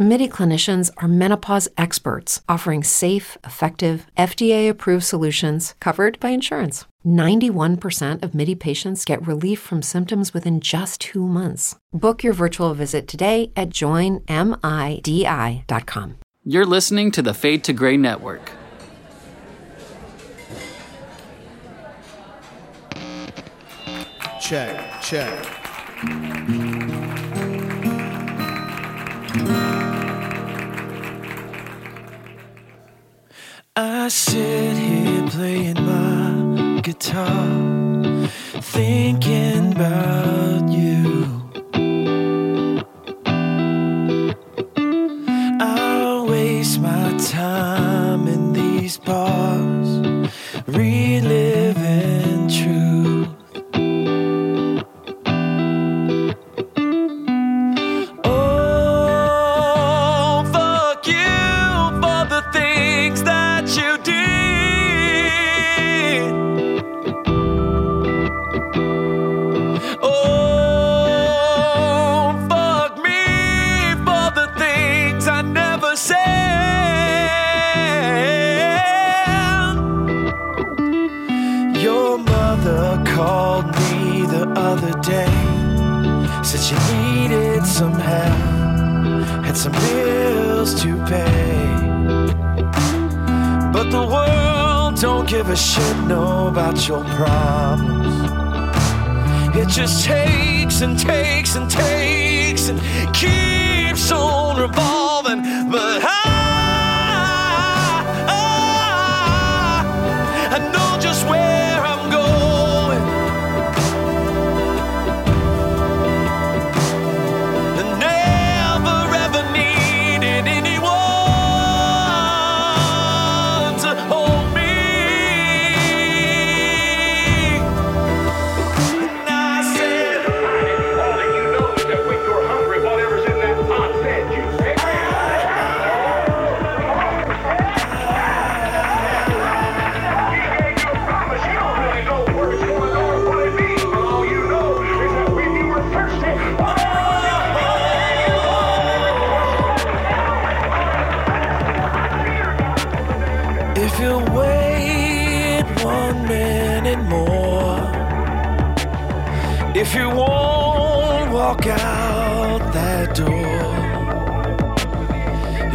MIDI clinicians are menopause experts offering safe, effective, FDA approved solutions covered by insurance. 91% of MIDI patients get relief from symptoms within just two months. Book your virtual visit today at joinmidi.com. You're listening to the Fade to Gray Network. Check, check. I sit here playing my guitar, thinking about you. I waste my time in these bars, reliving truth. She needed some help, had some bills to pay. But the world don't give a shit no about your problems. It just takes and takes and takes and keeps on revolving. But I,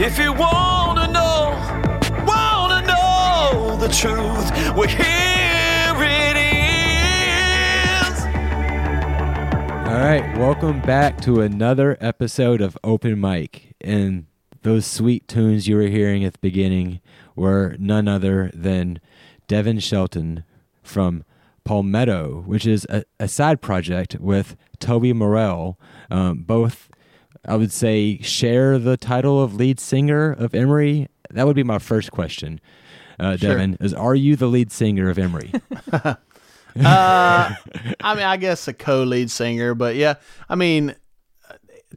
if you wanna know, wanna know the truth, well here it is. All right, welcome back to another episode of Open Mic. And those sweet tunes you were hearing at the beginning were none other than Devin Shelton from Palmetto, which is a, a side project with Toby Morrell. Um, both, I would say, share the title of lead singer of Emery. That would be my first question, uh, Sure. Devin. Is are you the lead singer of Emery? Uh, I mean, I guess a co-lead singer, but yeah, I mean,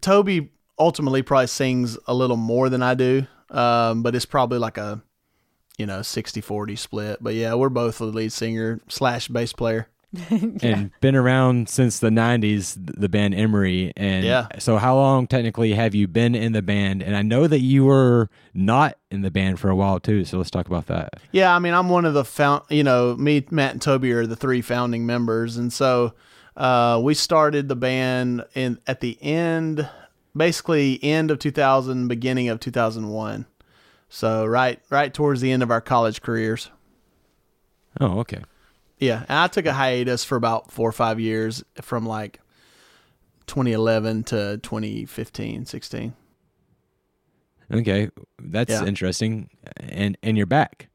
Toby ultimately probably sings a little more than I do, um, but it's probably like a, you know, 60-40 split. But yeah, we're both the lead singer slash bass player. and been around since the 90s the band emery and Yeah. so how long technically have you been in the band and i know that you were not in the band for a while too so let's talk about that Yeah, I mean, I'm one of the found. You know, me, Matt, and Toby are the three founding members, and so uh, we started the band in at the end, basically end of 2000, beginning of 2001. So right, right towards the end of our college careers. oh okay Yeah, and I took a hiatus for about four or five years from like 2011 to 2015, 16. okay that's Yeah. interesting and and you're back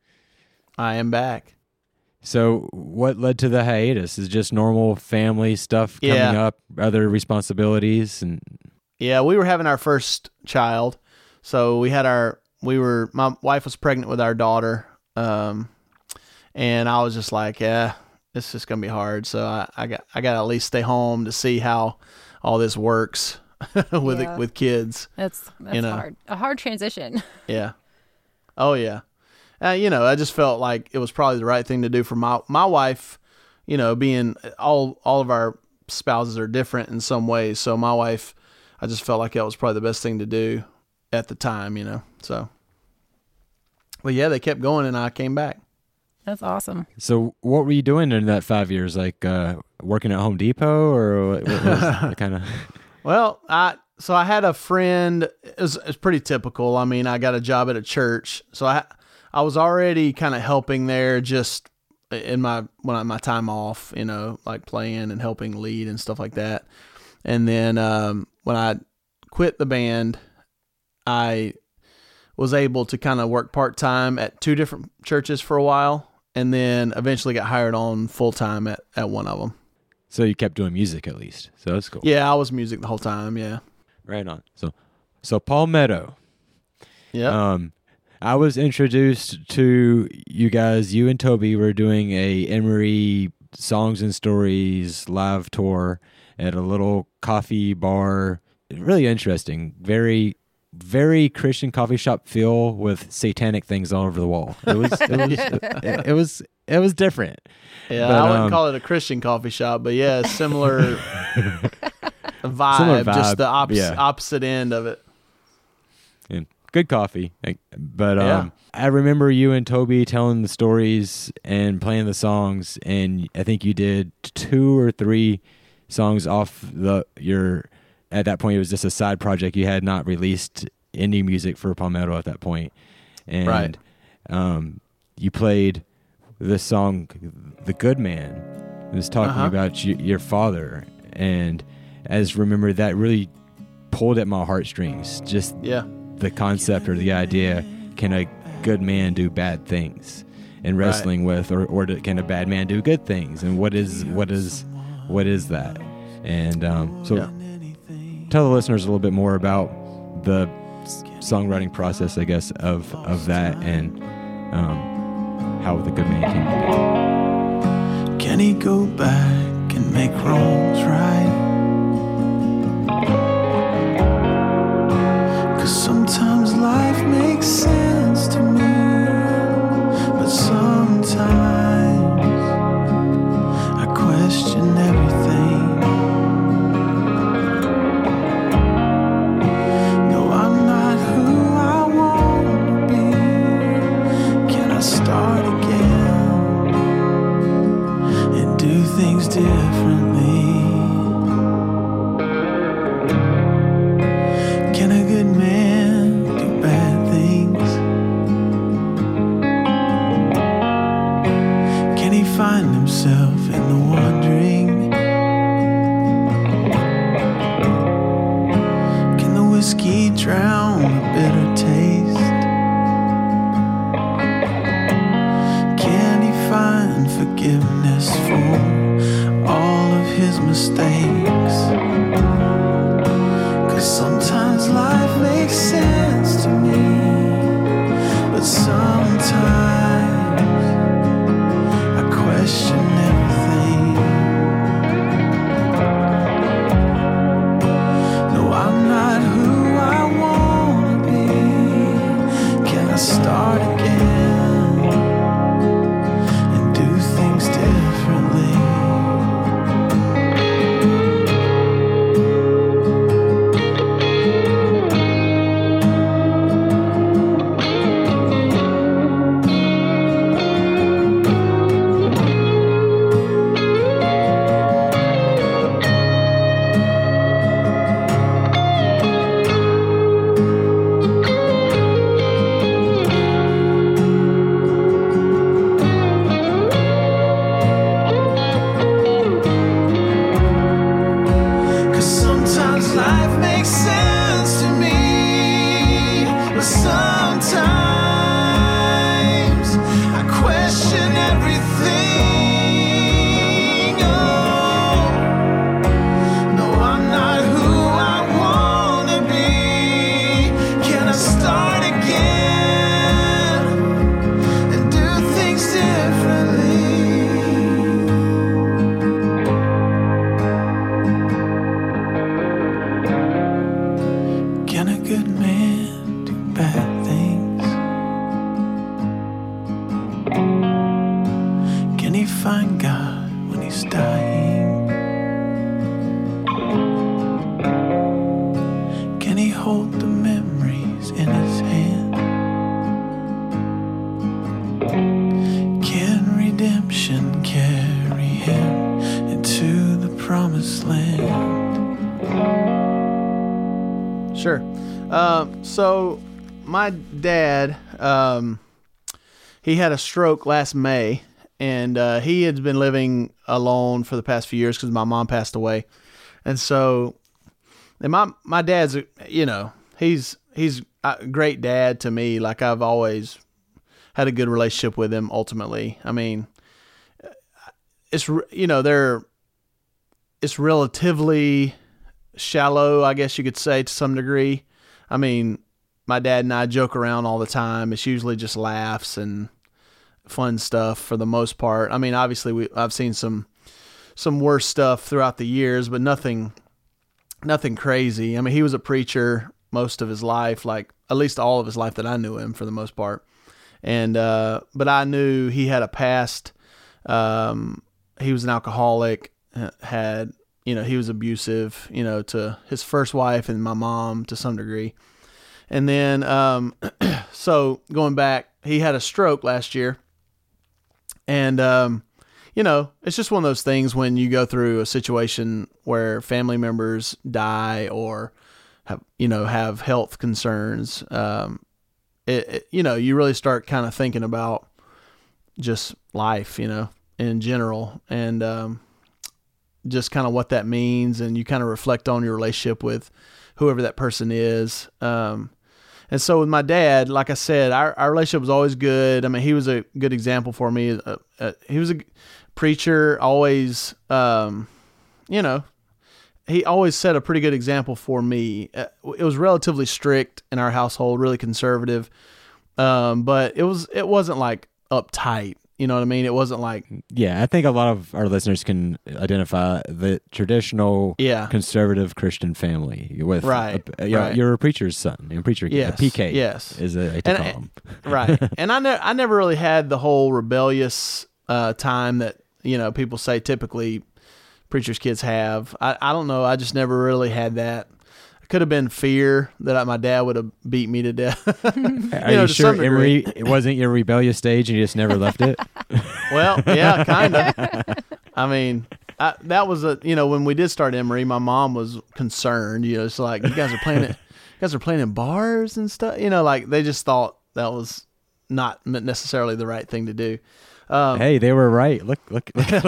I am back. so what led to the hiatus is just normal family stuff coming Yeah. up other responsibilities and Yeah, we were having our first child. So we had our we were my wife was pregnant with our daughter. Um and I was just like, yeah, it's just gonna be hard. So I, I got I gotta at least stay home to see how all this works. with Yeah. with kids. That's that's know. hard. A hard transition. Yeah. Oh yeah. Uh, you know, I just felt like it was probably the right thing to do for my my wife. You know, being all all of our spouses are different in some ways, so my wife, I just felt like that was probably the best thing to do at the time. You know, so. But yeah, they kept going, and I came back. That's awesome. So what were you doing in that five years? Like uh, working at Home Depot or what, what was kind of? Well, I so I had a friend. It's was, it was pretty typical. I mean, I got a job at a church, so I I was already kind of helping there, just in my when I, my time off, you know, like playing and helping lead and stuff like that. And then um, when I quit the band, I was able to kind of work part time at two different churches for a while, and then eventually got hired on full time at at one of them. So you kept doing music at least. So that's cool. Yeah, I was music the whole time. Yeah. Right on. So so Palmetto. Yeah. Um, I was introduced to you guys. You and Toby were doing a Emery songs and stories live tour at a little coffee bar. Really interesting. Very, very Christian coffee shop feel with satanic things all over the wall. It was, it was, it, it was, it was different. Yeah, But, I wouldn't um, call it a Christian coffee shop, but yeah, similar vibe, Similar vibe, just the opposite yeah. opposite end of it. and good coffee. But Yeah. um, I remember you and Toby telling the stories and playing the songs, and I think you did two or three songs off the your. At that point, it was just a side project. You had not released indie music for Palmetto at that point, and Right. um, you played the song "The Good Man." It was talking Uh-huh. about your father, and as remember that really pulled at my heartstrings. Just Yeah, the concept or the idea can a good man do bad things and wrestling with or, or can a bad man do good things and what is what is what is that and um, so Yeah. Tell the listeners a little bit more about the songwriting process i guess of of that and um, how the good man came to be Can he go back and make wrongs right? Cause sometimes life makes sense of find God when he's dying? Can he hold the memories in his hand? Can redemption carry him into the promised land? Sure. Um, so my dad, um, he had a stroke last May, and uh, he had been living alone for the past few years because my mom passed away, and so, and my my dad's, you know, he's he's a great dad to me. Like I've always had a good relationship with him. Ultimately, I mean, it's you know they're it's relatively shallow, I guess you could say to some degree. I mean, my dad and I joke around all the time. It's usually just laughs and fun stuff for the most part. I mean, obviously we I've seen some some worse stuff throughout the years, but nothing nothing crazy. I mean, he was a preacher most of his life, like at least all of his life that I knew him for the most part. And uh but I knew he had a past um he was an alcoholic, had you know, he was abusive, you know, to his first wife and my mom to some degree. And then, um, so going back, he had a stroke last year. And, um, you know, it's just one of those things when you go through a situation where family members die or have, you know, have health concerns. Um, it, it, you know, you really start kind of thinking about just life, you know, in general. And, um, just kind of what that means and you kind of reflect on your relationship with whoever that person is um, and so with my dad like i said our, our relationship was always good. I mean he was a good example for me. Uh, uh, he was a preacher always um, you know he always set a pretty good example for me. Uh, it was relatively strict in our household really conservative. Um, but it was it wasn't like uptight you know what i mean it wasn't like Yeah, I think a lot of our listeners can identify the traditional Yeah. conservative Christian family with Right, a- you right. you're a preacher's son, a preacher kid, Yes, a PK. yes. is a, I And- him. right. And I ne- I never really had the whole rebellious uh, time that you know people say typically preachers' kids have. I I don't know. I just never really had that. Could have been fear that my dad would have beat me to death. Are you you, know, to sure. Emery it wasn't your rebellious stage and you just never left it? Well, yeah, kind of. I mean, I, that was a you know when we did start Emery, my mom was concerned. You know, it's like you guys are playing it, you guys are playing in bars and stuff. You know, like they just thought that was not necessarily the right thing to do. Um, hey, they were right. Look, look, look. look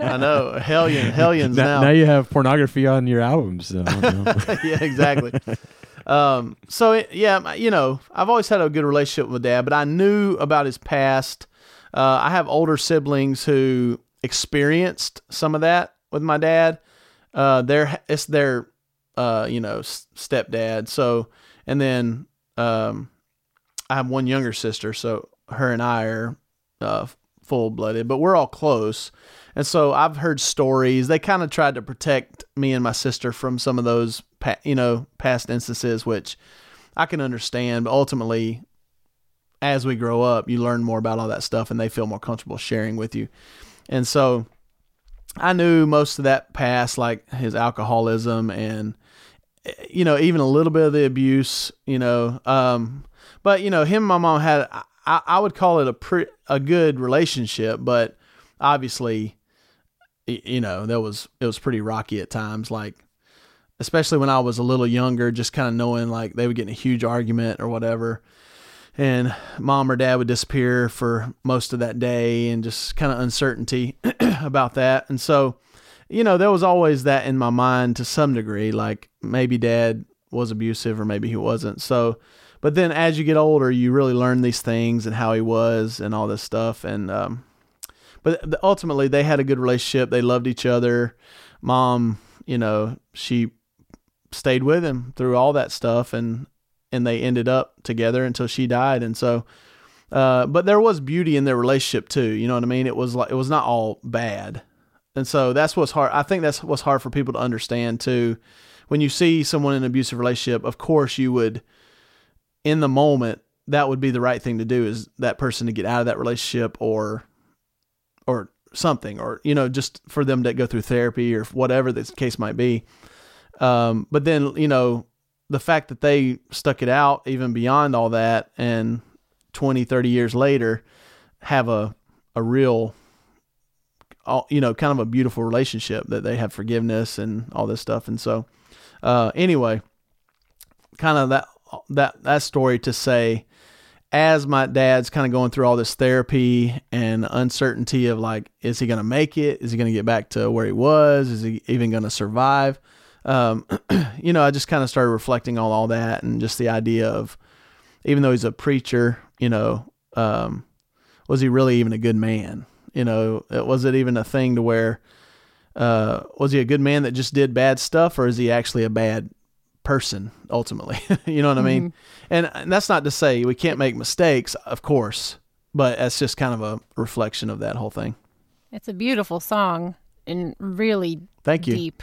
I know hellion, hellions now, now. now you have pornography on your albums. So, yeah, exactly. um, so it- yeah, you know, I've always had a good relationship with dad, but I knew about his past. Uh, I have older siblings who experienced some of that with my dad. Uh, their it's their, uh, you know, s- stepdad. So, and then um, I have one younger sister, so her and I are uh, full blooded, but we're all close. And so I've heard stories. They kind of tried to protect me and my sister from some of those, pa- you know, past instances, which I can understand. But ultimately, as we grow up, you learn more about all that stuff, and they feel more comfortable sharing with you. And so I knew most of that past, like his alcoholism and you know even a little bit of the abuse you know um but you know him and my mom had i, I would call it a pre, a good relationship but obviously you know there was it was pretty rocky at times like especially when i was a little younger just kind of knowing like they would get in a huge argument or whatever and mom or dad would disappear for most of that day and just kind of uncertainty about that and so you know, there was always that in my mind to some degree, like maybe dad was abusive or maybe he wasn't. So, but then as you get older, you really learn these things and how he was and all this stuff. And, um, but ultimately they had a good relationship. They loved each other. Mom, you know, she stayed with him through all that stuff and, and they ended up together until she died. And so, uh, but there was beauty in their relationship too. You know what I mean? It was like, it was not all bad. And so that's what's hard. I think that's what's hard for people to understand too. When you see someone in an abusive relationship, of course you would, in the moment, that would be the right thing to do is that person to get out of that relationship or, or something, or you know, just for them to go through therapy or whatever the case might be. Um, but then you know, the fact that they stuck it out even beyond all that, and 20, 30 years later, have a a real, all, you know, kind of a beautiful relationship that they have forgiveness and all this stuff, and so uh, anyway, kind of that that that story to say as my dad's kind of going through all this therapy and uncertainty of like, is he going to make it? Is he going to get back to where he was? Is he even going to survive? Um, you know, I just kind of started reflecting on all that and just the idea of, even though he's a preacher, you know, um, was he really even a good man? You know, was it even a thing to where, uh, was he a good man that just did bad stuff, or is he actually a bad person ultimately? you know what I mean? Mm-hmm. And, and that's not to say we can't make mistakes, of course, but that's just kind of a reflection of that whole thing. It's a beautiful song and really Thank you. deep.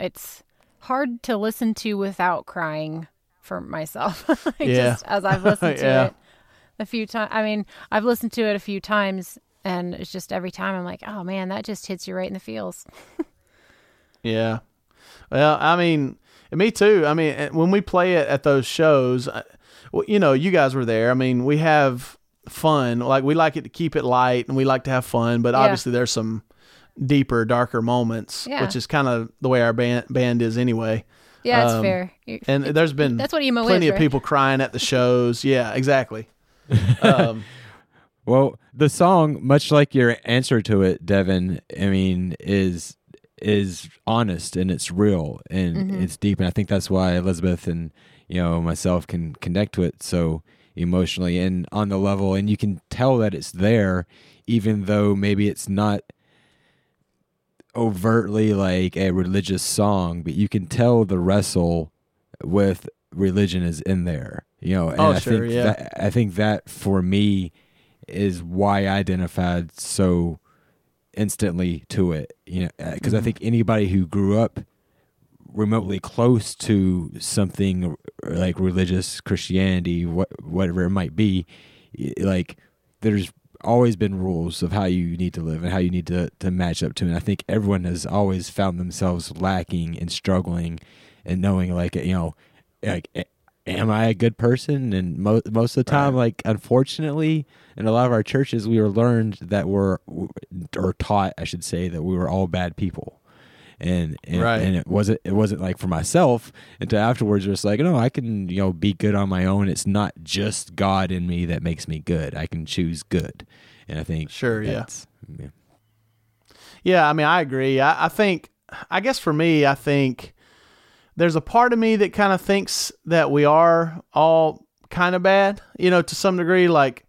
It's hard to listen to without crying for myself. Yeah. Just as I've listened to Yeah. it a few times. I mean, I've listened to it a few times and it's just every time I'm like, oh man, that just hits you right in the feels. Yeah. Well, I mean, me too. I mean, eh, when we play it at those shows, uh, well, you know, you guys were there. I mean, we have fun. Like we like it to keep it light and we like to have fun, but Yeah. obviously there's some deeper, darker moments, Yeah. which is kind of the way our band band is anyway. Yeah, it's Um, fair. You- And there's been That's what emo plenty is, of right? people crying at the shows. Yeah, exactly. Um, Well, the song, much like your answer to it, Devin, I mean, is is honest and it's real and Mm-hmm. it's deep, and I think that's why Elizabeth and you know myself can connect to it so emotionally and on the level, and you can tell that it's there, even though maybe it's not overtly like a religious song, but you can tell the wrestle with religion is in there. You know, and Oh, I sure, think yeah. that, I think that for me is why I identified so instantly to it. You know, because Mm-hmm. I think anybody who grew up remotely close to something like religious Christianity, what whatever it might be, like there's always been rules of how you need to live and how you need to to match up to. And I think everyone has always found themselves lacking and struggling and knowing like you know like am I a good person? And mo- most of the time, like unfortunately, in a lot of our churches, we were learned that we're or taught, I should say, that we were all bad people. And and, Right. and it wasn't it wasn't like for myself until afterwards it was like no I can you know be good on my own it's not just God in me that makes me good I can choose good and I think Sure, yeah. yeah Yeah, I mean, I agree. I, I think, I guess for me, I think there's a part of me that kind of thinks that we are all kind of bad, you know, to some degree. Like,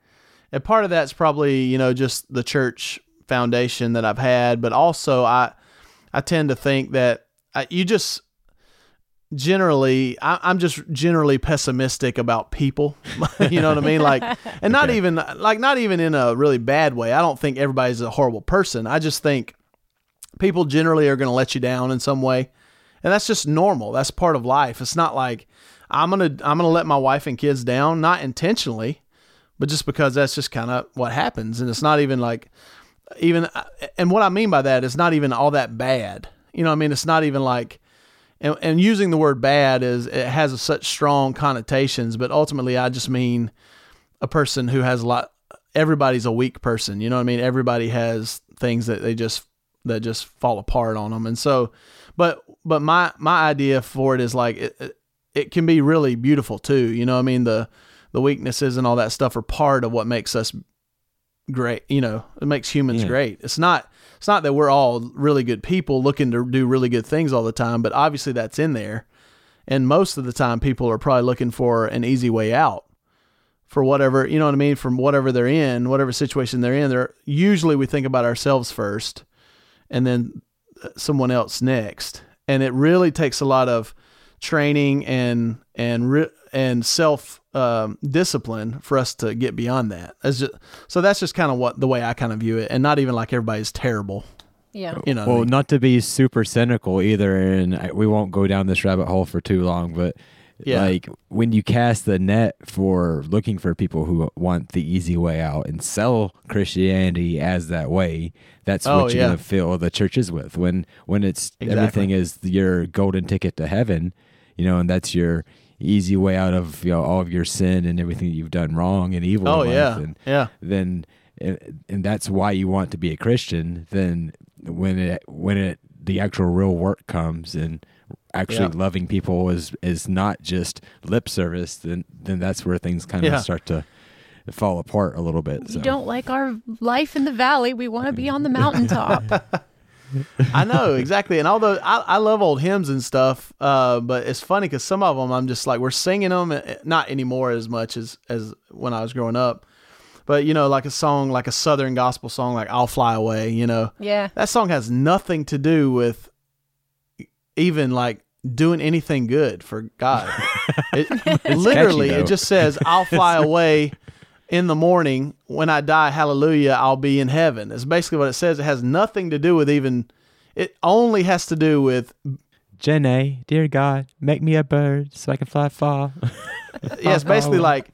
and part of that's probably, you know, just the church foundation that I've had, but also I, I tend to think that I, you just generally, I, I'm just generally pessimistic about people. you know what I mean? Like, and not even like not even in a really bad way. I don't think everybody's a horrible person. I just think people generally are going to let you down in some way and that's just normal. That's part of life. It's not like i'm going to i'm going to let my wife and kids down not intentionally but just because that's just kind of what happens. And it's not even like even and what i mean by that is not even all that bad. You know what i mean? It's not even like and, and using the word bad is it has such strong connotations but ultimately i just mean a person who has a lot everybody's a weak person. You know what i mean? Everybody has things that they just that just fall apart on them and so but but my my idea for it is like it, it, can be really beautiful too you know what i mean? The the weaknesses and all that stuff are part of what makes us great you know it makes humans Yeah. great. It's not it's not that we're all really good people looking to do really good things all the time but obviously that's in there. And most of the time people are probably looking for an easy way out for whatever you know what i mean? From whatever they're in whatever situation they're in they're usually we think about ourselves first and then uh, someone else next and it really takes a lot of training and and re- and self um, discipline for us to get beyond that That's just, so that's just kind of what the way i kind of view it and not even like everybody's terrible Yeah. you know what I well, mean? not to be super cynical either, and I, we won't go down this rabbit hole for too long, but Yeah. Like when you cast the net for looking for people who want the easy way out and sell Christianity as that way, that's Oh, what you're yeah. gonna fill the churches with. When when it's Exactly. everything is your golden ticket to heaven, you know, and that's your easy way out of you know all of your sin and everything you've done wrong and evil. Oh yeah, and yeah, then and and that's why you want to be a Christian. Then when it when it the actual real work comes and actually Yeah. loving people is is not just lip service, then then that's where things kind of Yeah. start to fall apart a little bit. You So. don't like our life in the valley. We want to be on the mountaintop. I know exactly. And although I, I love old hymns and stuff, uh, but it's funny because some of them I'm just like we're singing them, eh, not anymore as much as as when I was growing up. But you know, like a song, like a Southern gospel song, like "I'll Fly Away." You know, yeah. that song has nothing to do with even like doing anything good for God. It, literally, though. it just says, "I'll fly away in the morning when I die. Hallelujah! I'll be in heaven." It's basically what it says. It has nothing to do with even. It only has to do with Jenny, dear God, make me a bird so I can fly far. yeah. It's basically like,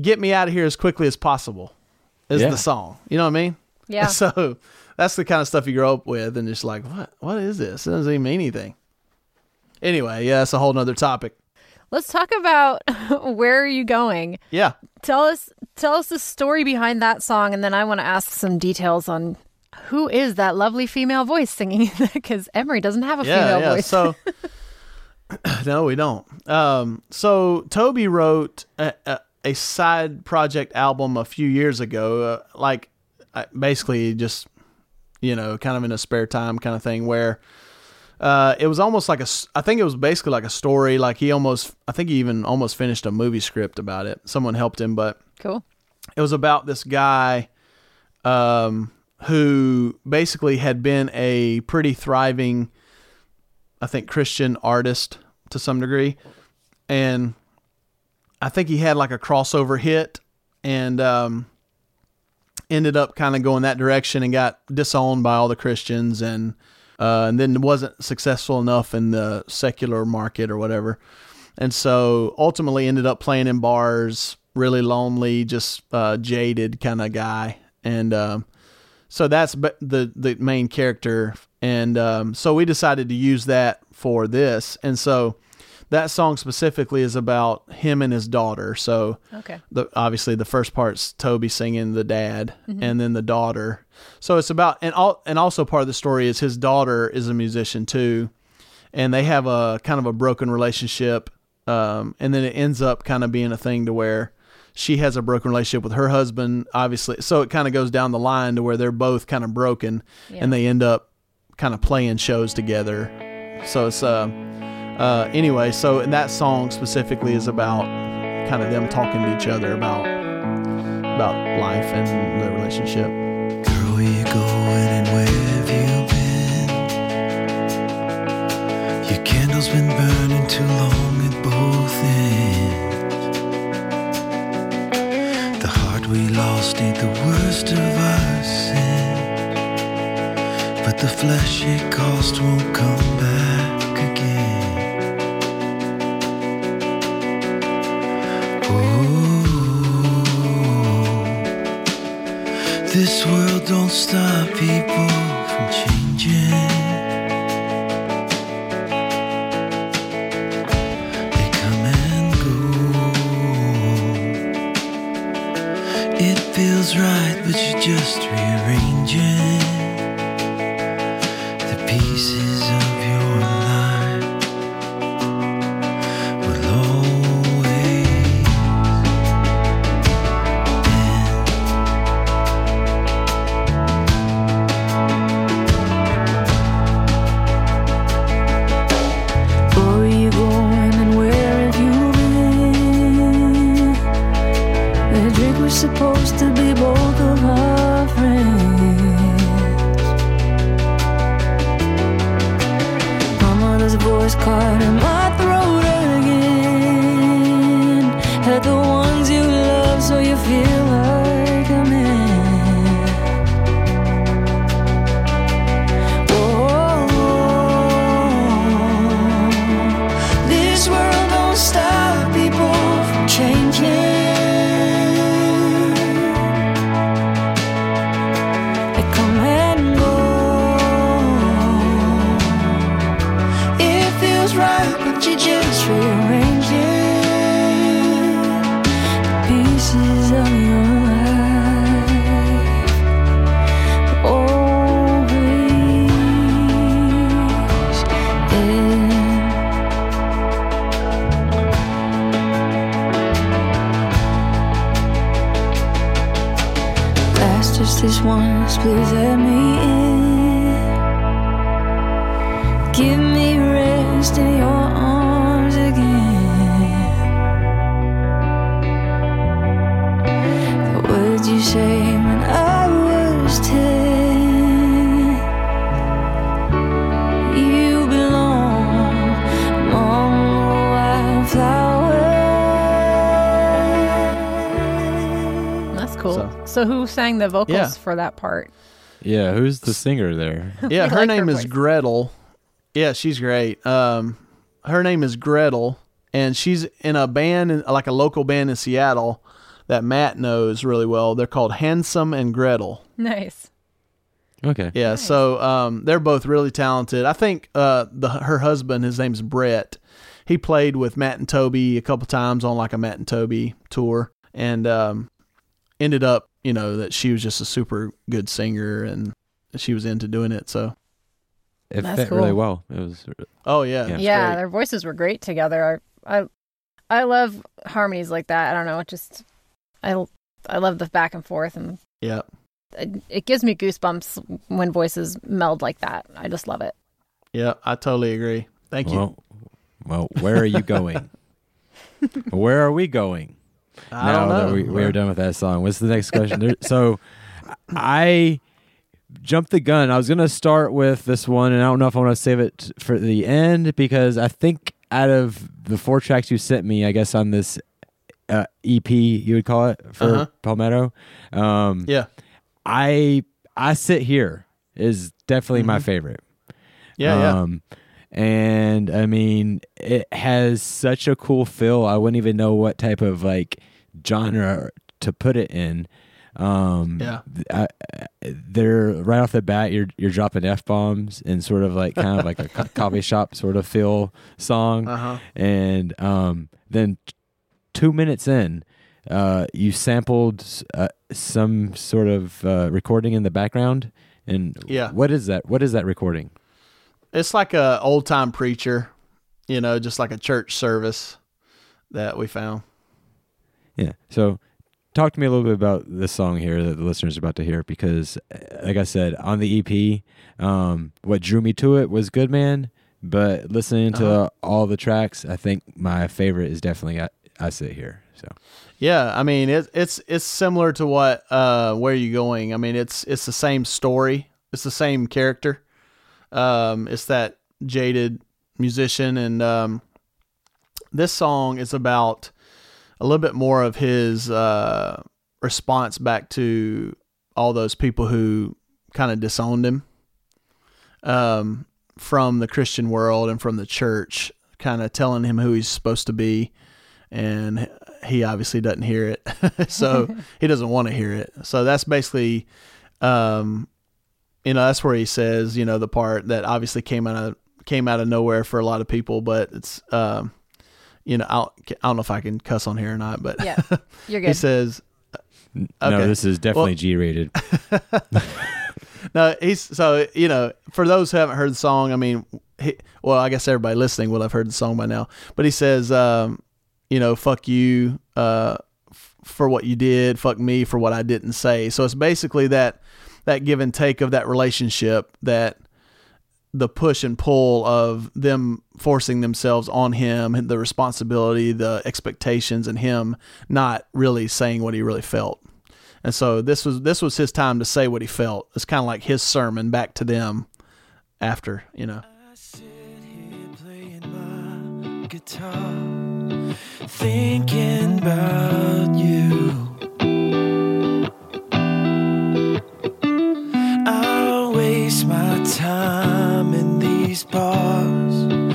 "Get me out of here as quickly as possible." Is Yeah. the song? You know what I mean? Yeah. So that's the kind of stuff you grow up with, and it's like, what? What is this? It doesn't even mean anything. Anyway, yeah, that's a whole nother topic. Let's talk about where are you going? Yeah. Tell us tell us the story behind that song and then I want to ask some details on who is that lovely female voice singing because Emery doesn't have a yeah, female yeah. voice. So no, we don't. Um, so Toby wrote a, a, a side project album a few years ago, uh, like uh, basically just you know, kind of in a spare time kind of thing where. Uh, it was almost like a i think it was basically like a story. Like he almost, I think he even almost finished a movie script about it. Someone helped him, but cool. it was about this guy um, who basically had been a pretty thriving, I think, Christian artist to some degree. And I think he had like a crossover hit and um, ended up kind of going that direction and got disowned by all the Christians and uh, and then wasn't successful enough in the secular market or whatever. And so ultimately ended up playing in bars, really lonely, just uh, jaded kind of guy. And um, so that's the the main character. And um, so we decided to use that for this. And so that song specifically is about him and his daughter. So Okay. the obviously the first part's Toby singing the dad, and then the daughter. So it's about and all and also part of the story is his daughter is a musician too, and they have a kind of a broken relationship, um, and then it ends up kind of being a thing to where she has a broken relationship with her husband, obviously. So it kind of goes down the line to where they're both kind of broken, Yeah. and they end up kind of playing shows together. So it's uh, uh anyway. So and that song specifically is about kind of them talking to each other about about life and the relationship. Girl, where you going and where have you been? Your candle's been burning too long at both ends. The heart we lost ain't the worst of sins, but the flesh it cost won't come back This world don't stop people from changing. They come and go. It feels right, but you're just rearranging sang the vocals Yeah. for that part? Yeah, who's the singer there? Yeah, I her like name her is voice. Gretel. Yeah, she's great. Um, her name is Gretel, and she's in a band, in, like a local band in Seattle that Matt knows really well. They're called Handsome and Gretel. Nice. Okay. Yeah, so um, they're both really talented. I think uh, the her husband, his name's Brett. He played with Matt and Toby a couple times on like a Matt and Toby tour, and um, ended up, you know, that she was just a super good singer, and she was into doing it. So, It That's fit really well. It was oh yeah, Yeah. yeah, their voices were great together. I, I, I love harmonies like that. I don't know, it just, I, I love the back and forth, and yeah. it, it gives me goosebumps when voices meld like that. I just love it. Yeah, I totally agree. Thank you. well. Well, where are you going? where are we going? I now don't know. that we, we are done with that song. What's the next question? There, so I jumped the gun. I was going to start with this one, and I don't know if I want to save it for the end because I think out of the four tracks you sent me, I guess on this uh, EP, you would call it for Uh-huh. Palmetto. Um, Yeah, I I sit here is definitely my Mhm. favorite. yeah, yeah. And I mean, it has such a cool feel. I wouldn't even know what type of like genre to put it in. Um, Yeah. I, they're right off the bat. You're you're dropping f bombs and sort of like kind of like a co- coffee shop sort of feel song, Uh huh. and um, then t- two minutes in, uh, you sampled uh, some sort of uh, recording in the background. And Yeah. what is that? What is that recording? It's like a old time preacher, you know, just like a church service that we found. Yeah. So talk to me a little bit about this song here that the listeners are about to hear because like I said, on the EP, um, what drew me to it was Good Man, but listening to Uh-huh. all the tracks, I think my favorite is definitely I, I Sit Here. So Yeah, I mean it's it's it's similar to what uh where are you going. I mean it's it's the same story. It's the same character. Um it's that jaded musician. And um this song is about a little bit more of his uh response back to all those people who kind of disowned him um from the Christian world and from the church kind of telling him who he's supposed to be. And he obviously doesn't hear it. So he doesn't want to hear it. So that's basically um you know that's where he says you know the part that obviously came out of came out of nowhere for a lot of people but it's um you know I'll, i don't know if i can cuss on here or not but Yeah, you're good. he good. says no, this is definitely Well- G rated. no he's so you know for those who haven't heard the song i mean he, well i guess everybody listening will have heard the song by now but he says um you know fuck you uh f- for what you did fuck me for what i didn't say so it's basically that that give and take of that relationship that the push and pull of them forcing themselves on him and the responsibility the expectations and him not really saying what he really felt and so this was this was his time to say what he felt. It's kind of like his sermon back to them after, you know. Thinking about you. These bars,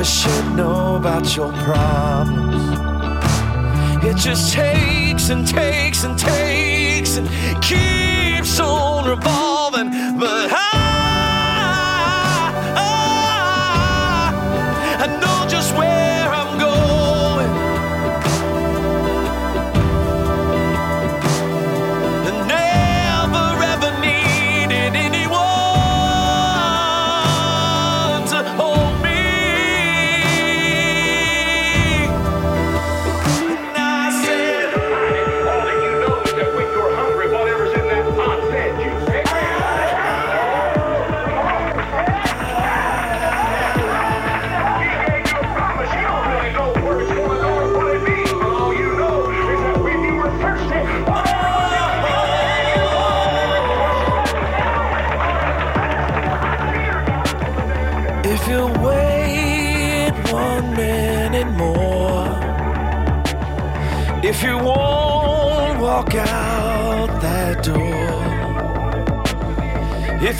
a shit no about your problems. It just takes and takes and takes and keeps on revolving. But I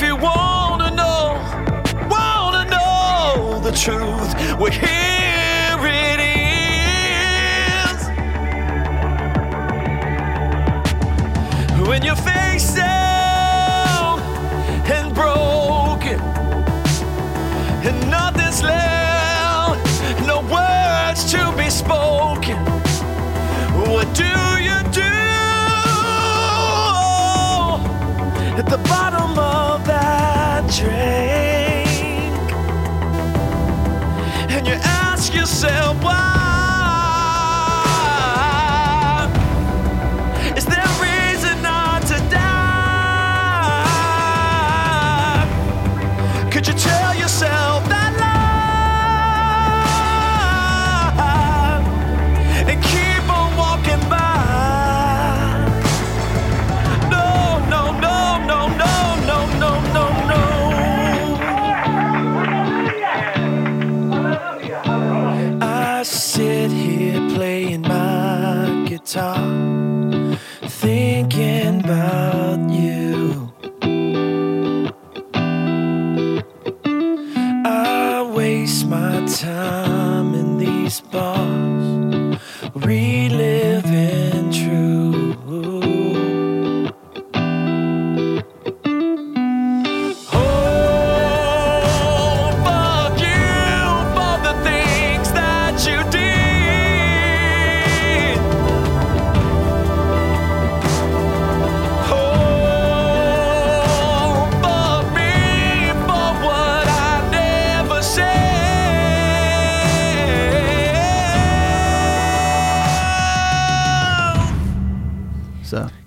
if you wanna know, wanna know the truth, well here it is. When you're face down and broken and nothing's left, no words to be spoken. What do you myself. Why?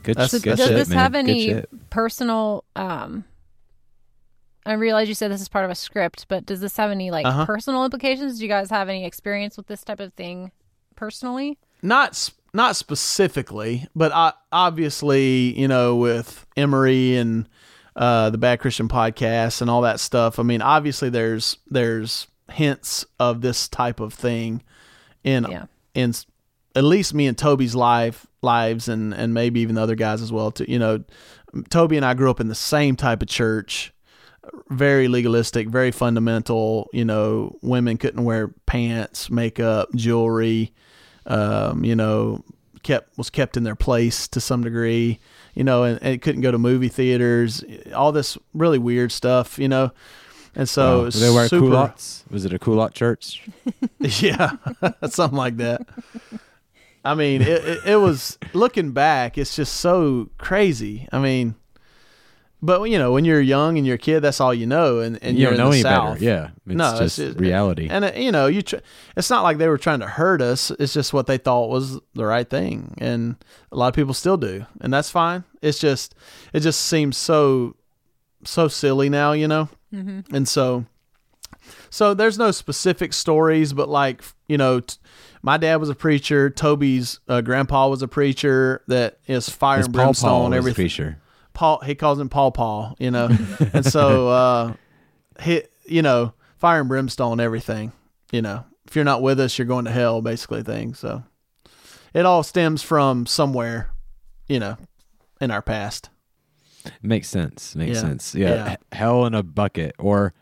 Good, That's- So good does shit, this man. have any personal um I realize you said this is part of a script, but does this have any like Uh-huh. personal implications? Do you guys have any experience with this type of thing personally? not s- not specifically, but I, obviously, you know, with Emery and uh, the Bad Christian podcast and all that stuff. I mean, obviously, there's there's hints of this type of thing in Yeah. in at least me and Toby's life lives, and and maybe even the other guys as well. Too, you know, Toby and I grew up in the same type of church. Very legalistic, very fundamental. You know, women couldn't wear pants, makeup, jewelry um, you know, kept was kept in their place to some degree, you know, and, and couldn't go to movie theaters, all this really weird stuff, you know. And so Wow. it's Did they wear super, culottes? Was it a culotte church? yeah, something like that. I mean, it, it, it was looking back, it's just so crazy. I mean, but you know, when you're young and you're a kid, that's all you know, and, and you you're don't know in the any South. better. Yeah, it's No, just it's- it- reality. And you know, you tr- it's not like they were trying to hurt us. It's just what they thought was the right thing, and a lot of people still do, and that's fine. It's just it just seems so so silly now, you know, mm-hmm. and so so there's no specific stories, but like you know. T- my dad was a preacher. Toby's uh, grandpa was a preacher. That is fire His and brimstone. Paul was a everything. preacher. Paul he calls him Paul Paul, you know. and so uh he you know, fire and brimstone everything, you know. If you're not with us, you're going to hell basically thing. So it all stems from somewhere you know, in our past. Makes sense. Makes Yeah. sense. Yeah. Yeah. Hell in a bucket or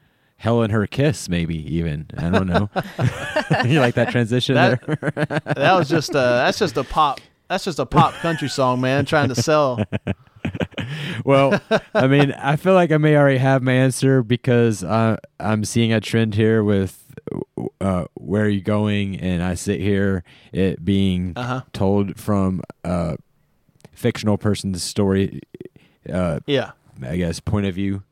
hell and her kiss, maybe even. I don't know. you like that transition That- there? That was just a that's just a pop that's just a pop country song, man, trying to sell. well, I mean, I feel like I may already have my answer because uh, I'm seeing a trend here with uh, where are you going, and I sit here it being Uh-huh. told from a fictional person's story, uh, Yeah. I guess point of view.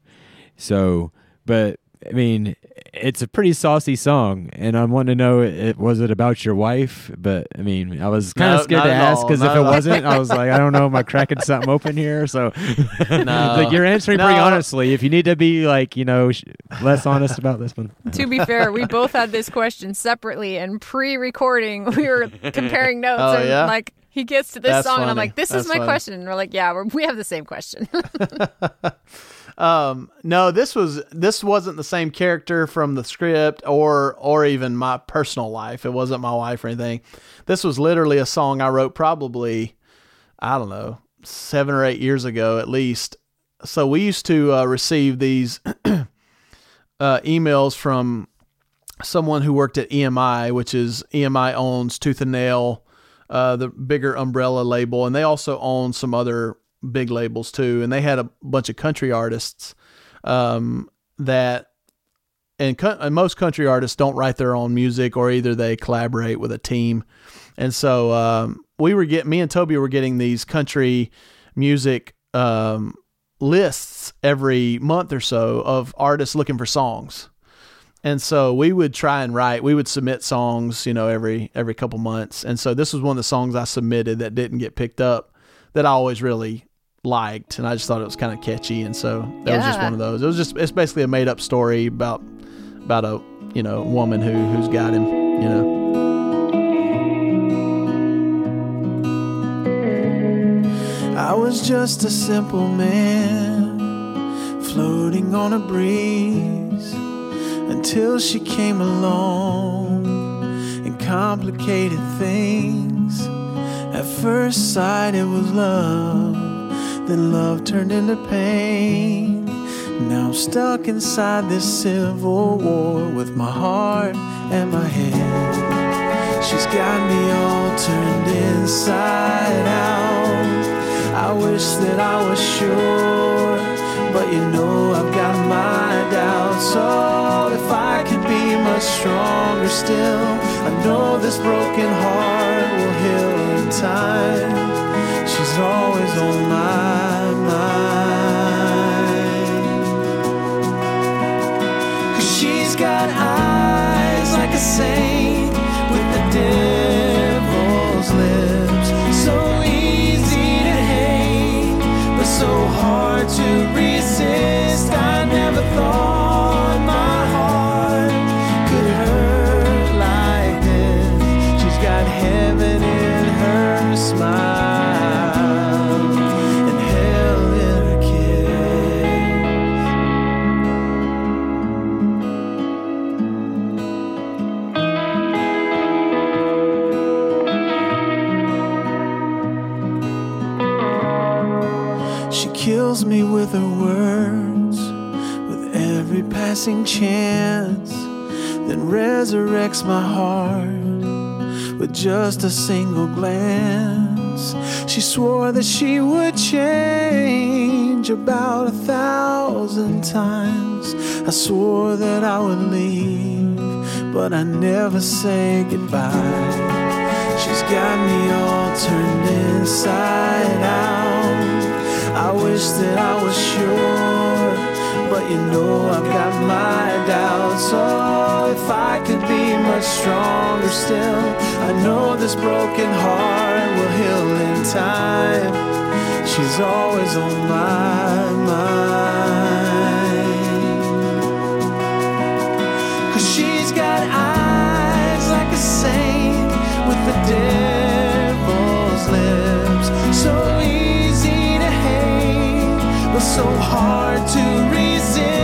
So, but I mean, it's a pretty saucy song, and I'm wanting to know, it, was it about your wife? But I mean, I was kind No, of scared to ask because if it all. wasn't, I was like, I don't know, am I cracking something open here? So, No. like you're answering pretty honestly. If you need to be like, you know, sh- less honest about this one, To be fair, we both had this question separately and pre-recording. We were comparing notes, Oh, and yeah? like he gets to this That's song, and I'm like, "This That's is my funny. question." And we're like, "Yeah, we're, we have the same question." Um, no, this was this wasn't the same character from the script or or even my personal life. It wasn't my wife or anything. This was literally a song I wrote probably I don't know seven or eight years ago at least. So we used to uh, receive these uh, emails from someone who worked at EMI, which is EMI owns Tooth and Nail, uh, the bigger umbrella label, and they also own some other big labels too. And they had a bunch of country artists um, that, and, co- and most country artists don't write their own music, or either they collaborate with a team. And so um, we were getting, me and Toby were getting these country music um, lists every month or so of artists looking for songs. And so we would try and write. We would submit songs, you know, every every couple months. And so this was one of the songs I submitted that didn't get picked up that I always really liked, and I just thought it was kind of catchy. And so that was just one of those. It was just it's basically a made up story about about a you know woman who who's got him. You know. I was just a simple man floating on a breeze until she came along and complicated things. At first sight, it was love, then love turned into pain. Now I'm stuck inside this civil war with my heart and my head. She's got me all turned inside out. I wish that I was sure, but you know I've got my doubts. So if I could be much stronger still, I know this broken heart will heal in time. She's always on my mind. Cause she's got eyes like a saint passing chance, then resurrects my heart with just a single glance. She swore that she would change about a thousand times. I swore that I would leave, but I never say goodbye. She's got me all turned inside out. I wish that I was sure, but you know I've got my doubts. So if I could be much stronger still, I know this broken heart will heal in time. She's always on my mind. Cause she's got eyes like a saint with the devil's lips. So easy to hate, but so hard to resist. I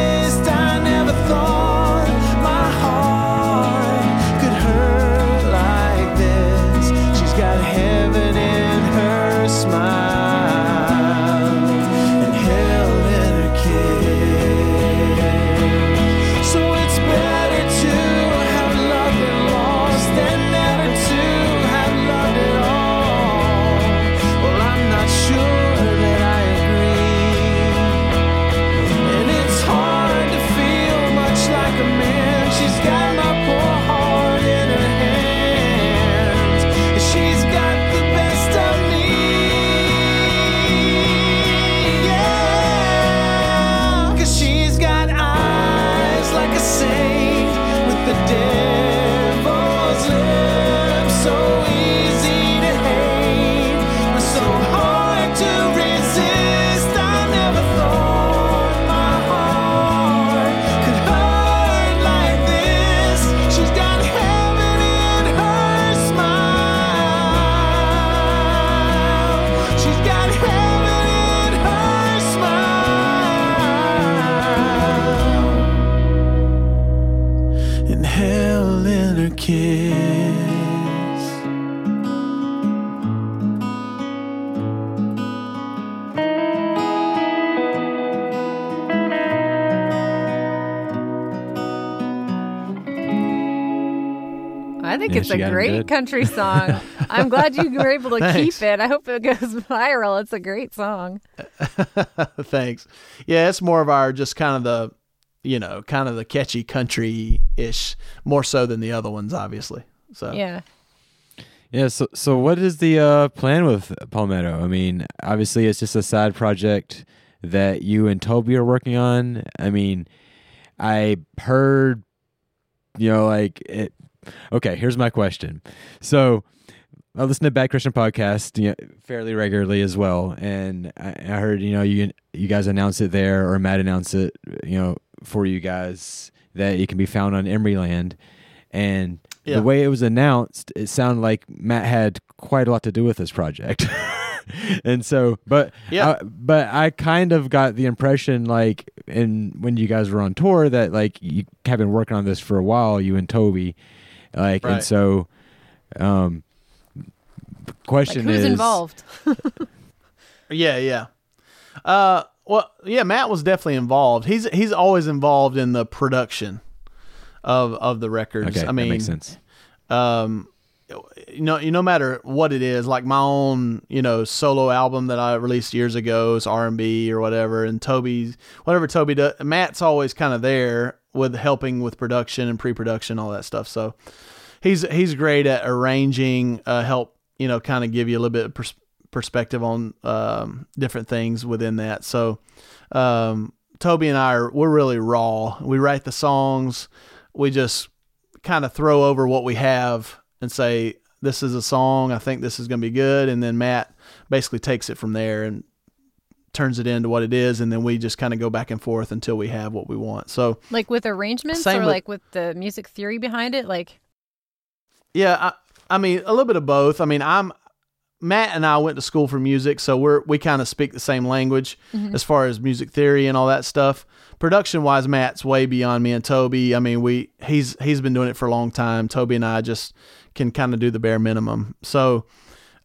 a got great good. country song. I'm glad you were able to keep it. I hope it goes viral. It's a great song. Thanks. Yeah, it's more of our just kind of the, you know, kind of the catchy country ish, more so than the other ones, obviously. So Yeah. Yeah. So, so what is the uh, plan with Palmetto? I mean, obviously, it's just a side project that you and Toby are working on. I mean, I heard, you know, like it. Okay, here's my question. So, I listen to Bad Christian podcast you know, fairly regularly as well, and I, I heard you know you you guys announce it there, or Matt announced it, you know, for you guys that it can be found on Emeryland, and Yeah. the way it was announced, it sounded like Matt had quite a lot to do with this project. and so, but Yeah. uh, but I kind of got the impression, like, in when you guys were on tour, that like you have been working on this for a while, you and Toby, like, and so, um, the Like question who's is involved? Yeah, yeah. Uh, well, yeah, Matt was definitely involved. He's he's always involved in the production of of the records. Okay, I mean, that makes sense. um you know you no matter what it is like my own you know solo album that i released years ago is r&b or whatever and toby's whatever toby does matt's always kind of there with helping with production and pre-production all that stuff so he's he's great at arranging uh help you know kind of give you a little bit of pers- perspective on um different things within that. So um toby and i are we're really raw. We write the songs. We just kind of throw over what we have and say this is a song. I think this is going to be good. And then matt basically takes it from there and turns it into what it is. And then we just kind of go back and forth until we have what we want. So Like with arrangements or with- like with the music theory behind it? Like yeah I, I mean a little bit of both. I mean i'm matt and i went to school for music so we're we kind of speak the same language as far as music theory and all that stuff. Production wise matt's way beyond me and toby. I mean we he's he's been doing it for a long time. Toby and i just can kind of do the bare minimum. So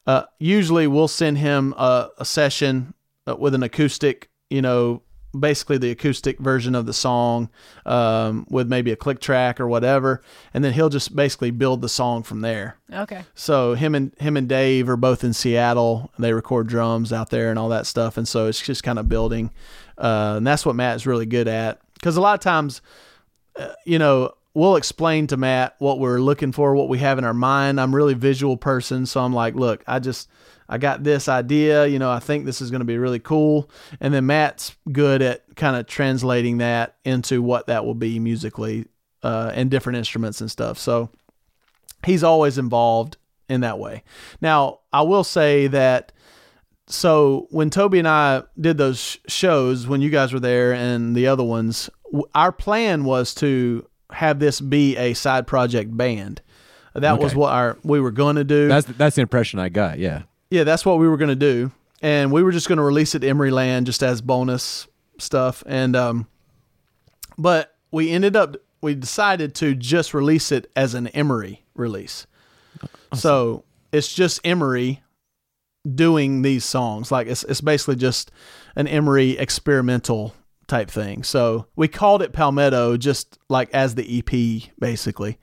uh, usually we'll send him a, a session uh, with an acoustic, you know, basically the acoustic version of the song um, with maybe a click track or whatever, and then he'll just basically build the song from there. okay. So him and him and Dave are both in Seattle. They record drums out there and all that stuff, and so it's just kind of building, uh, and that's what Matt is really good at. Because a lot of times, uh, you know, we'll explain to Matt what we're looking for, what we have in our mind. I'm a really visual person, so I'm like, look, I just I got this idea, you know, I think this is going to be really cool, and then Matt's good at kind of translating that into what that will be musically uh, and different instruments and stuff. So he's always involved in that way. Now, I will say that so when Toby and I did those shows when you guys were there and the other ones, our plan was to have this be a side project band. That was what our we were going to do. That's that's the impression I got. Yeah. Yeah, that's what we were going to do. And we were just going to release it to Emery Land just as bonus stuff. And, um, but we ended up, we decided to just release it as an Emery release. So it's just Emery doing these songs. Like it's, it's basically just an Emery experimental type thing. So we called it Palmetto just like as the EP basically.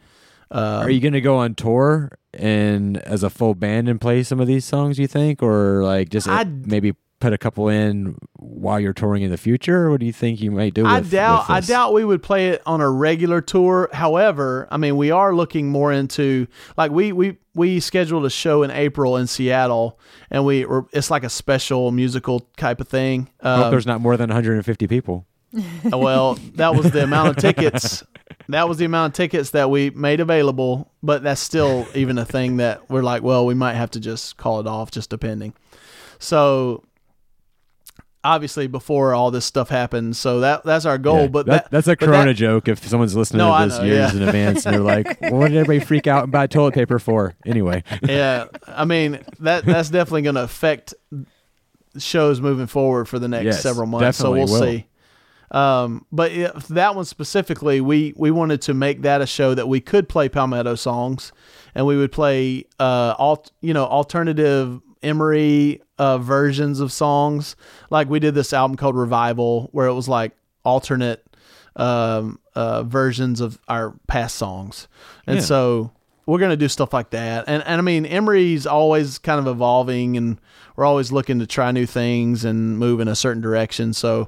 Are you gonna go on tour and as a full band and play some of these songs? You think, or like just uh, maybe put a couple in while you're touring in the future? What do you think you might do? I doubt with I doubt we would play it on a regular tour. However, I mean we are looking more into like we we we scheduled a show in April in Seattle and we were it's like a special musical type of thing. Hope Um, there's not more than 150 people. well, that was the amount of tickets. That was the amount of tickets that we made available, but that's still even a thing that we're like, well, we might have to just call it off, just depending. So obviously, before all this stuff happens, so that that's our goal. Yeah, but that- that, that's a Corona that- joke. If someone's listening No, to this know, years yeah. in advance, and they're like, well, "What did everybody freak out and buy toilet paper for?" Anyway, yeah, I mean that that's definitely going to affect shows moving forward for the next Yes, several months. So we'll will. see. Um, but yeah, that one specifically, we we wanted to make that a show that we could play Palmetto songs, and we would play uh alt you know alternative Emery uh versions of songs. Like we did this album called Revival, where it was like alternate um uh versions of our past songs, and Yeah. so we're gonna do stuff like that. And and I mean, Emery's always kind of evolving, and we're always looking to try new things and move in a certain direction. So,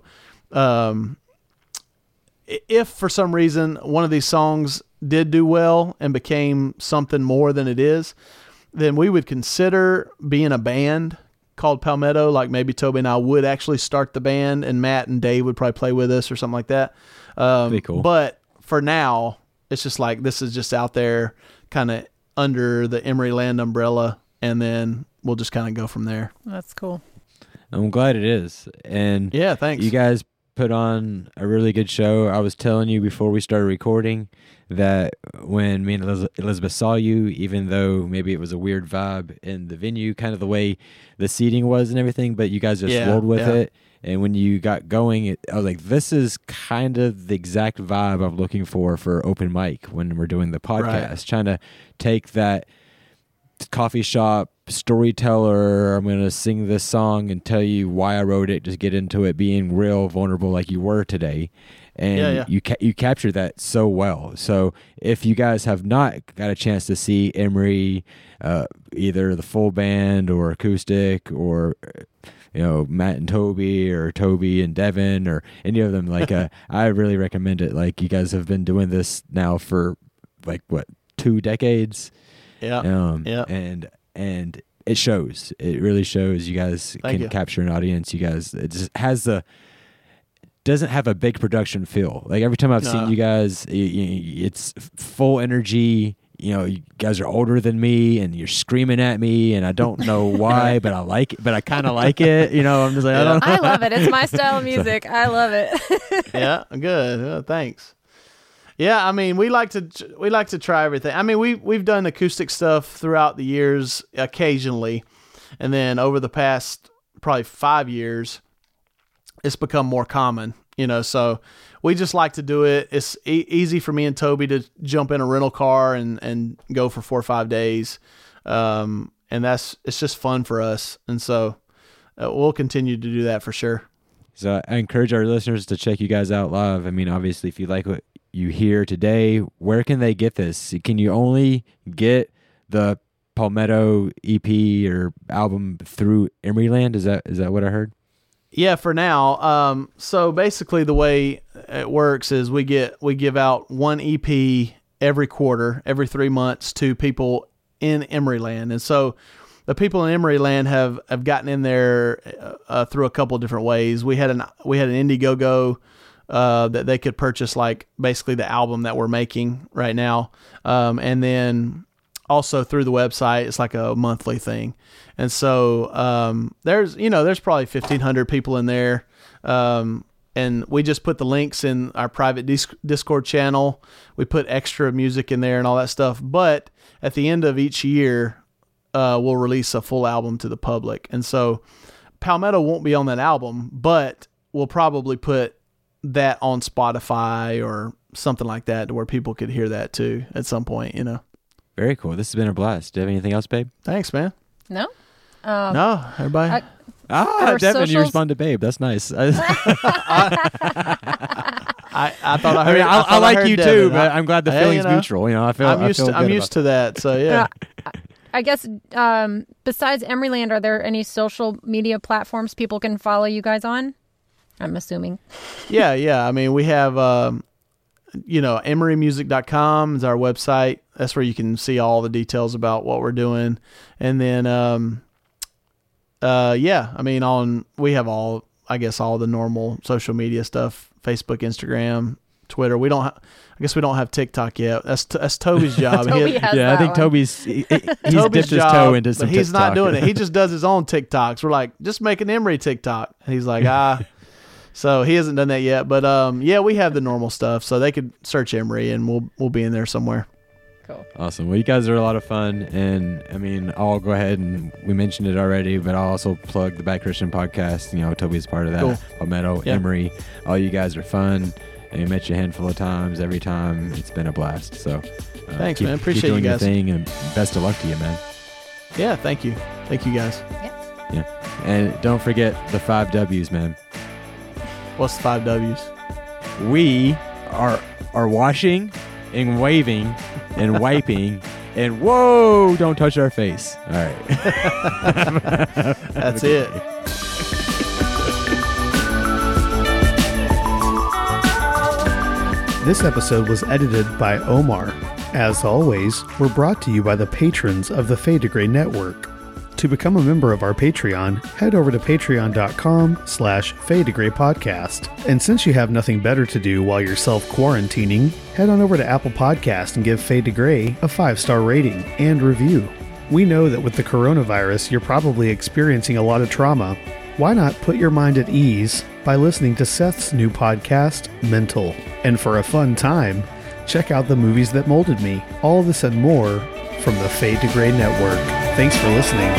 um, if for some reason one of these songs did do well and became something more than it is, then we would consider being a band called Palmetto. Like maybe Toby and I would actually start the band, and Matt and Dave would probably play with us or something like that. Um, Pretty cool. But for now, it's just like this is just out there, kind of under the Emery Land umbrella, and then we'll just kind of go from there. That's cool. I'm glad it is. And Yeah, thanks. You guys put on a really good show. I was telling you before we started recording that when me and Elizabeth saw you, even though maybe it was a weird vibe in the venue, kind of the way the seating was and everything, but you guys just Yeah, rolled with yeah. it. And when you got going, it, I was like, this is kind of the exact vibe I'm looking for for open mic when we're doing the podcast. Trying to take that coffee shop storyteller. I'm going to sing this song and tell you why I wrote it. Just get into it, being real vulnerable like you were today. And Yeah, yeah. you ca- you captured that so well. So if you guys have not got a chance to see Emery, uh, either the full band or acoustic or you know Matt and Toby or Toby and Devin or any of them, like uh, I really recommend it. Like you guys have been doing this now for like what two decades yeah, um, yeah. and and it shows. It really shows. You guys Thank can you. capture an audience. You guys, it just has the doesn't have a big production feel. Like every time I've No. seen you guys, y- y- it's full energy. You know, you guys are older than me, and you're screaming at me, and I don't know why, but I like it. But I kind of like it. You know, I'm just like, I don't know. I love it. It's my style of music. I love it. yeah, good. Uh, thanks. Yeah, I mean, we like to we like to try everything. I mean, we we've done acoustic stuff throughout the years occasionally, and then over the past probably five years, it's become more common. You know, so we just like to do it. It's e- easy for me and Toby to jump in a rental car and and go for four or five days, um, and that's it's just fun for us. And so uh, we'll continue to do that for sure. So I encourage our listeners to check you guys out live. I mean, obviously, if you like what you hear today, where can they get this? Can you only get the Palmetto EP or album through Emeryland? Is that is that what I heard? Yeah, for now. Um, so basically, the way it works is we get we give out one EP every quarter, every three months to people in Emeryland, and so the people in Emeryland have have gotten in there uh, through a couple different ways. We had an we had an Indiegogo uh, that they could purchase, like basically the album that we're making right now, um, and then also through the website. It's like a monthly thing, and so um, there's you know there's probably fifteen hundred people in there, um, and we just put the links in our private Discord channel. We put extra music in there and all that stuff. But at the end of each year, uh, we'll release a full album to the public, and so Palmetto won't be on that album, but we'll probably put that on Spotify or something like that to where people could hear that too at some point. You know. Very cool. This has been a blast. Do you have anything else, babe? Thanks, man. no? no, everybody. I- Ah, Our Devin, you respond to babe. That's nice. I, I, I thought I I mean, I, I, thought like heard you Devin. too, but I- I'm glad the Hey, feeling's you know, mutual. You know, I feel. I'm used feel to. I'm used to that. So yeah. I guess um, besides Emeryland, are there any social media platforms people can follow you guys on? I'm assuming. yeah, yeah. I mean, we have, um, you know, emerymusic.com is our website. That's where you can see all the details about what we're doing. And then, um, uh, yeah, I mean, on we have all, I guess, all the normal social media stuff: Facebook, Instagram, Twitter. We don't. Ha- I guess we don't have TikTok yet. That's that's Toby's job. He- Toby has yeah, I think one. Toby's he, he- he's Toby's dipped his toe into some but he's not doing it. He just does his own TikToks. We're like, just make an Emery TikTok. And he's like, ah. So he hasn't done that yet. But um, yeah, we have the normal stuff. So they could search Emery and we'll we'll be in there somewhere. Cool. Awesome. Well, you guys are a lot of fun, and I mean, I'll go ahead and we mentioned it already, but I'll also plug the Bad Christian podcast. You know, Toby's part of that. Cool. Palmetto, Yeah. Emery, all you guys are fun. And we met you a handful of times. Every time, it's been a blast. So, uh, Thanks, keep, man. Appreciate keep doing you your guys. thing, and best of luck to you, man. Yeah, thank you. Thank you guys. Yeah. And don't forget the five W's, man. What's the five W's? we are are washing and waving and wiping And whoa, don't touch our face. All right. That's it. This episode was edited by Omar. As always, we're brought to you by the patrons of the Fade to Gray Network. To become a member of our Patreon, head over to patreon.com slash Fade to Gray Podcast. And since you have nothing better to do while you're self-quarantining, head on over to Apple Podcast and give Fade to Gray a five-star rating and review. We know that with the coronavirus, you're probably experiencing a lot of trauma. Why not put your mind at ease by listening to Seth's new podcast, Mental? And for a fun time, check out the movies that molded me. All this and more from the Fade to Gray Network. Thanks for listening.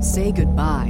Say goodbye